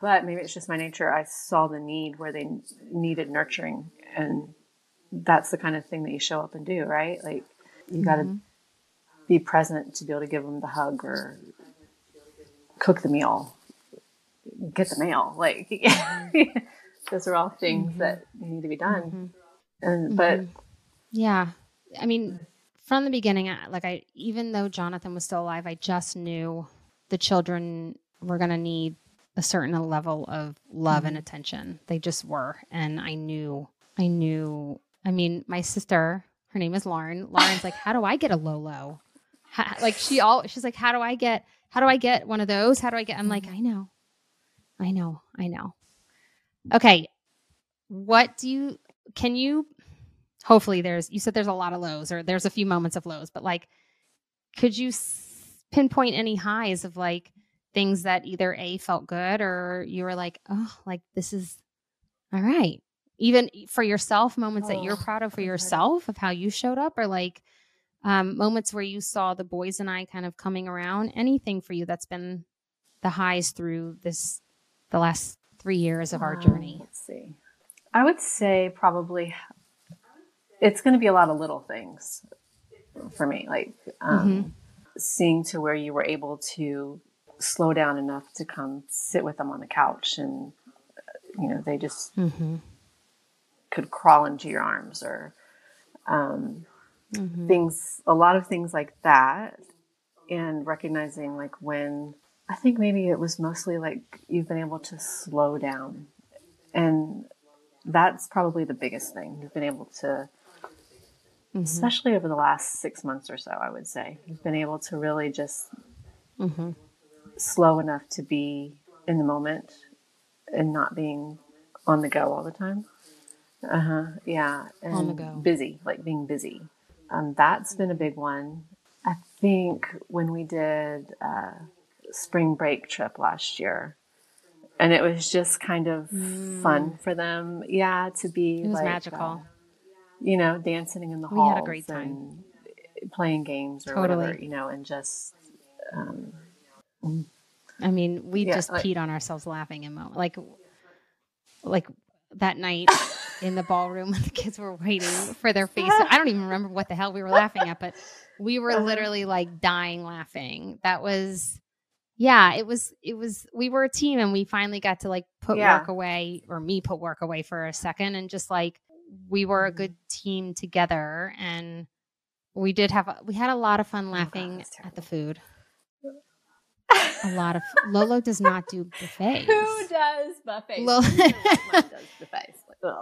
but maybe it's just my nature. I saw the need where they needed nurturing, and that's the kind of thing that you show up and do, right? Like you mm-hmm. got to be present to be able to give them the hug or cook the meal, get the mail. Like those are all things mm-hmm. that need to be done. Mm-hmm. And but mm-hmm. yeah, I mean, from the beginning, like I even though Jonathan was still alive, I just knew the children were going to need a certain level of love mm-hmm. and attention. They just were. And I knew, I knew, I mean, my sister, her name is Lauren. Lauren's like, how do I get a Lolo? How, like she all, she's like, how do I get, how do I get one of those? How do I get, I'm like, I know, I know, I know. Okay. What do you, can you, hopefully there's, you said there's a lot of lows or there's a few moments of lows, but like, could you pinpoint any highs of like, things that either A felt good or you were like, oh, like this is all right. Even for yourself, moments oh, that you're oh, proud of for yourself of how you showed up, or like um, moments where you saw the boys and I kind of coming around. Anything for you that's been the highs through this the last three years of our um, journey. Let's see. I would say probably it's going to be a lot of little things for me, like um, mm-hmm. seeing to where you were able to slow down enough to come sit with them on the couch and you know they just mm-hmm. could crawl into your arms or um, mm-hmm. things a lot of things like that and recognizing like when i think maybe it was mostly like you've been able to slow down and that's probably the biggest thing you've been able to mm-hmm. especially over the last six months or so i would say you've been able to really just mm-hmm slow enough to be in the moment and not being on the go all the time. Uh huh. Yeah. And on the go. Busy, like being busy. Um, that's been a big one. I think when we did a spring break trip last year, and it was just kind of mm. fun for them. Yeah, to be it was like, magical. Uh, you know, dancing in the we halls. We had a great time. Playing games or totally. whatever, you know, and just. Um, I mean, we yeah, just like, peed on ourselves laughing in moment. Like, like that night in the ballroom when the kids were waiting for their faces. I don't even remember what the hell we were laughing at, but we were uh-huh. literally like dying laughing. That was yeah, it was it was we were a team and we finally got to like put yeah. work away or me put work away for a second and just like we were a mm-hmm. good team together and we did have a, we had a lot of fun laughing oh God, at the food. A lot of Lolo does not do buffets. Who does buffets? Lolo does buffets. Like,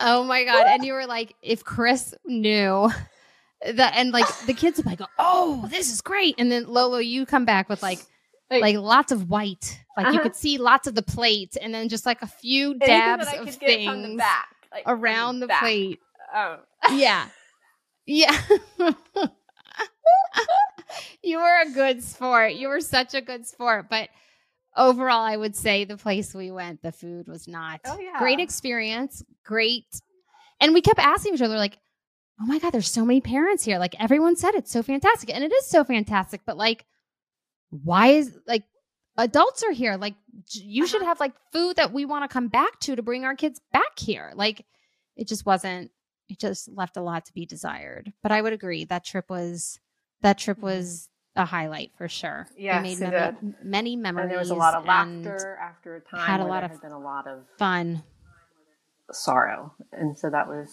oh my god! And you were like, if Chris knew that, and like the kids would be like, oh, this is great, and then Lolo, you come back with like. Like, like lots of white, like uh-huh. you could see lots of the plate, and then just like a few dabs of things the back, like around the, the plate. Oh, yeah, yeah. You were a good sport. You were such a good sport. But overall, I would say the place we went, the food was not oh, yeah. great experience. Great. And we kept asking each other, like, oh my God, there's so many parents here. Like everyone said it's so fantastic. And it is so fantastic. But like, why is like adults are here? Like you should uh-huh. have like food that we want to come back to to bring our kids back here. Like it just wasn't it just left a lot to be desired. But I would agree that trip was that trip mm-hmm. was a highlight for sure. Yeah, made many, mem- many memories. And there was a lot of laughter after a time. Had a lot of been a lot of fun, sorrow, and so that was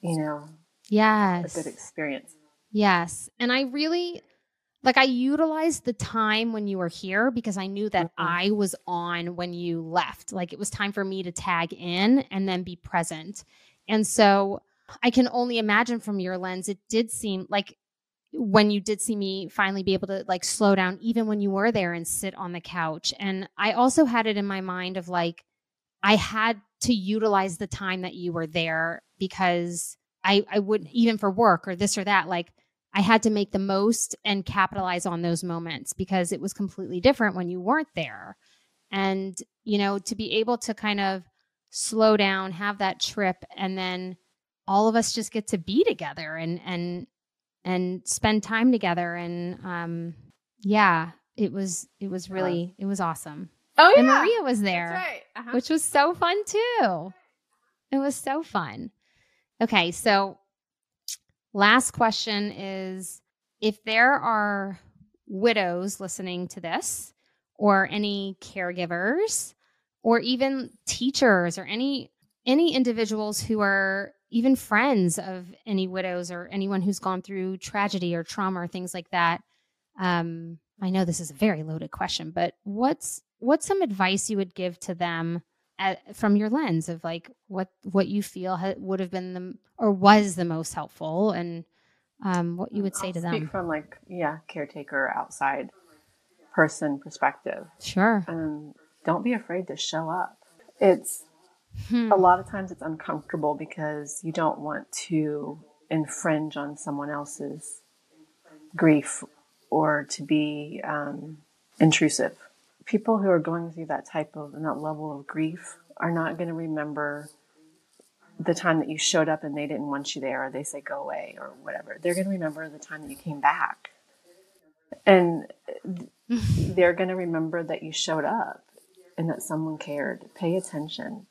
you know yes a good experience. Yes, and I really like I utilized the time when you were here because I knew that mm-hmm. I was on when you left. Like it was time for me to tag in and then be present. And so I can only imagine from your lens, it did seem like when you did see me finally be able to like slow down even when you were there and sit on the couch. And i also had it in my mind of like i had to utilize the time that you were there because i i wouldn't even for work or this or that like i had to make the most and capitalize on those moments because it was completely different when you weren't there. And you know to be able to kind of slow down have that trip and then all of us just get to be together and and and spend time together and um yeah it was it was really it was awesome. Oh yeah. And maria was there right. uh-huh. which was so fun too. It was so fun. Okay so last question is if there are widows listening to this or any caregivers or even teachers or any any individuals who are even friends of any widows or anyone who's gone through tragedy or trauma or things like that. Um, I know this is a very loaded question, but what's what's some advice you would give to them at, from your lens of like what what you feel ha- would have been the or was the most helpful, and um, what you would say I'll to them from like yeah caretaker outside person perspective. Sure. Um, don't be afraid to show up. It's Hmm. A lot of times it's uncomfortable because you don't want to infringe on someone else's grief or to be um, intrusive. People who are going through that type of and that level of grief are not going to remember the time that you showed up and they didn't want you there or they say go away or whatever. They're going to remember the time that you came back. And they're going to remember that you showed up and that someone cared. Pay attention.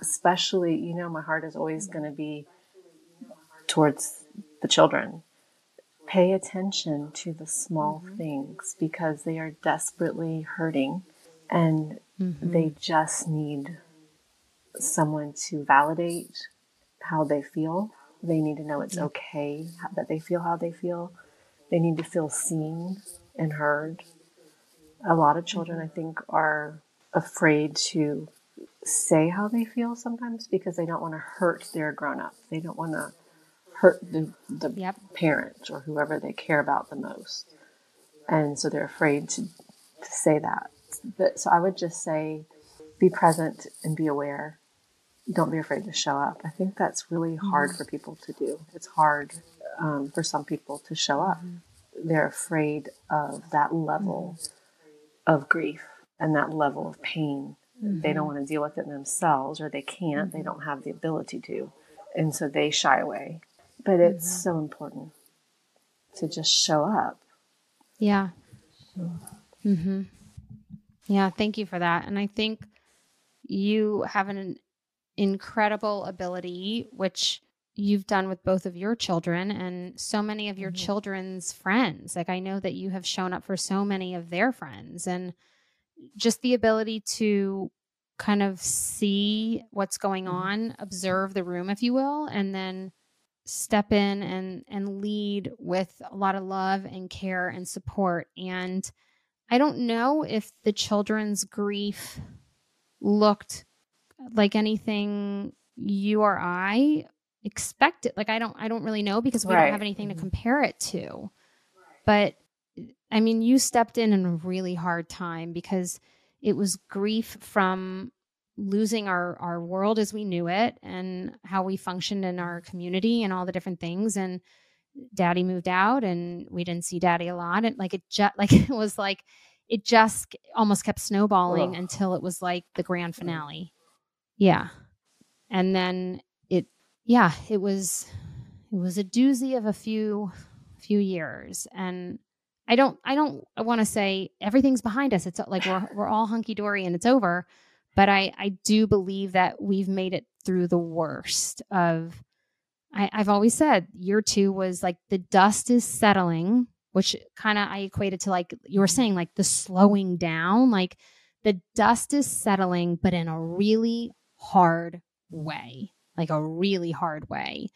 Especially, you know, my heart is always going to be towards the children. Pay attention to the small mm-hmm. things because they are desperately hurting and mm-hmm. they just need someone to validate how they feel. They need to know it's okay that they feel how they feel. They need to feel seen and heard. A lot of children, mm-hmm. I think, are afraid to say how they feel sometimes because they don't want to hurt their grown up. They don't want to hurt the, the yep. parent or whoever they care about the most. And so they're afraid to, to say that. But so I would just say be present and be aware don't be afraid to show up. I think that's really hard mm-hmm. for people to do. It's hard um, for some people to show up. Mm-hmm. They're afraid of that level mm-hmm. of grief and that level of pain. They don't want to deal with it themselves, or they can't. They don't have the ability to. And so they shy away. But it's so important to just show up. Yeah. Mm-hmm. Yeah, thank you for that. And I think you have an incredible ability, which you've done with both of your children and so many of your mm-hmm. children's friends. Like I know that you have shown up for so many of their friends and just the ability to kind of see what's going mm-hmm. on, observe the room if you will, and then step in and and lead with a lot of love and care and support and I don't know if the children's grief looked like anything you or I expected. Like I don't I don't really know because we right. don't have anything to mm-hmm. compare it to. But I mean, you stepped in in a really hard time because it was grief from losing our our world as we knew it and how we functioned in our community and all the different things. And daddy moved out and we didn't see daddy a lot. And like it just like it was like it just almost kept snowballing Ugh. until it was like the grand mm. finale. Yeah. And then it yeah it was it was a doozy of a few few years. And i don't i don't want to say everything's behind us it's like we're we're all hunky dory and it's over but i i do believe that we've made it through the worst of I, I've always said year two was like the dust is settling, which kind of I equated to like you were saying, like the slowing down, like the dust is settling, but in a really hard way, like a really hard way.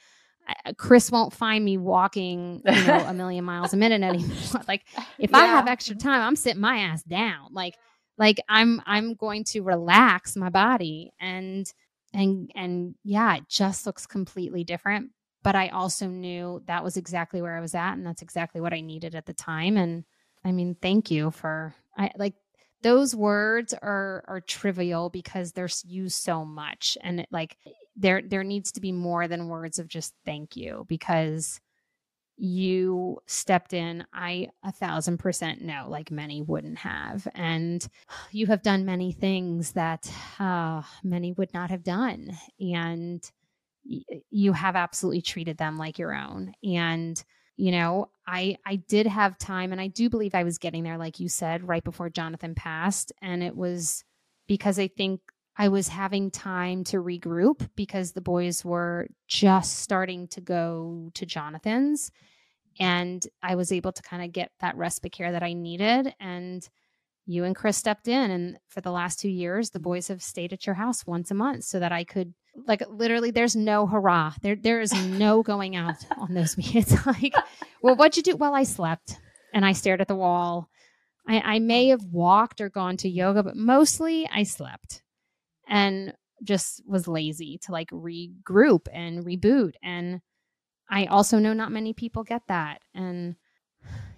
Chris won't find me walking, you know, a million miles a minute anymore. like if yeah. I have extra time, I'm sitting my ass down. Like like I'm I'm going to relax my body and and and yeah it just looks completely different but i also knew that was exactly where i was at and that's exactly what i needed at the time and i mean thank you for i like those words are are trivial because they're used so much and it, like there there needs to be more than words of just thank you because you stepped in, I a thousand percent know, like many wouldn't have. And you have done many things that uh, many would not have done. And y- you have absolutely treated them like your own. And you know i i did have time and i do believe i was getting there like you said right before jonathan passed and it was because i think i was having time to regroup because the boys were just starting to go to jonathan's and I was able to kind of get that respite care that I needed. And you and Chris stepped in. And for the last two years, the boys have stayed at your house once a month so that I could like literally there's no hurrah. There there is no going out on those weekends. like, well, what'd you do? Well, I slept and I stared at the wall. I, I may have walked or gone to yoga, but mostly I slept and just was lazy to like regroup and reboot. And I also know not many people get that. And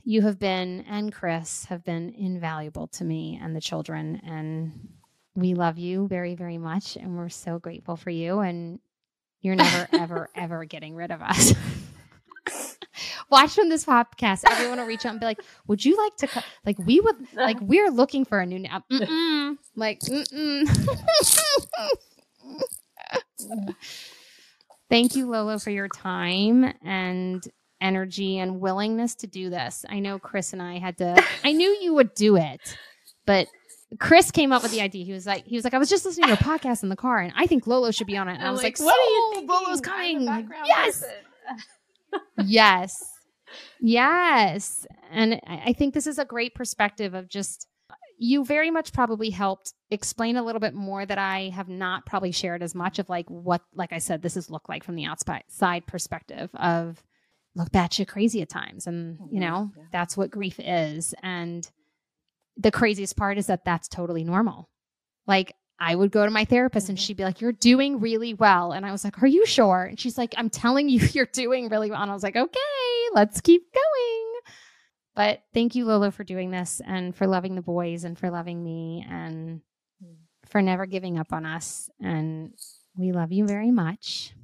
you have been, and Chris have been invaluable to me and the children. And we love you very, very much. And we're so grateful for you. And you're never, ever, ever getting rid of us. Watch from this podcast. Everyone will reach out and be like, "Would you like to? Co-? Like, we would. Like, we're looking for a new. Mm-mm. Like, mm-mm. Thank you, Lolo, for your time and energy and willingness to do this. I know Chris and I had to, I knew you would do it, but Chris came up with the idea. He was like, he was like, I was just listening to a podcast in the car, and I think Lolo should be on it. And I was like, like, what are you thinking? Lolo's coming. Yes, yes, yes. And I think this is a great perspective of just you very much probably helped explain a little bit more that I have not probably shared as much of like what, like I said, this is look like from the outside perspective of look batshit crazy at times. And, mm-hmm. you know, yeah. that's what grief is. And the craziest part is that that's totally normal. Like I would go to my therapist mm-hmm. and she'd be like, You're doing really well. And I was like, Are you sure? And she's like, I'm telling you, you're doing really well. And I was like, Okay, let's keep going. But thank you, Lolo, for doing this and for loving the boys and for loving me and for never giving up on us. And We love you very much.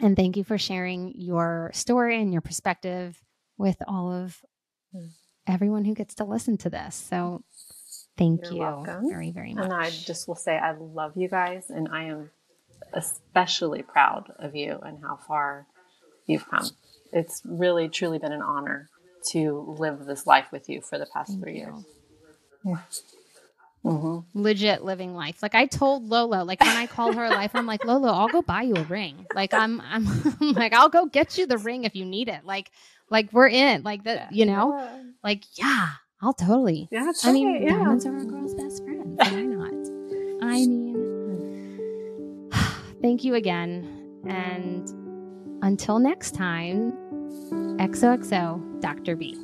And thank you for sharing your story and your perspective with all of hmm. everyone who gets to listen to this. So thank You're you welcome. very, very much. And I just will say, I love you guys, and I am especially proud of you and how far you've come. It's really, truly been an honor to live this life with you for the past thank three you. years. Yeah. Mm-hmm. legit living life. Like I told Lolo, like when I called her life, I'm like, Lolo, I'll go buy you a ring. Like I'm, I'm, like, I'll go get you the ring if you need it. Like, like we're in, like that, you know, like yeah, I'll totally. Yeah, I mean, yeah. diamonds are a girl's best friend. Why not? I mean, thank you again, and until next time, XOXO, Dr. B.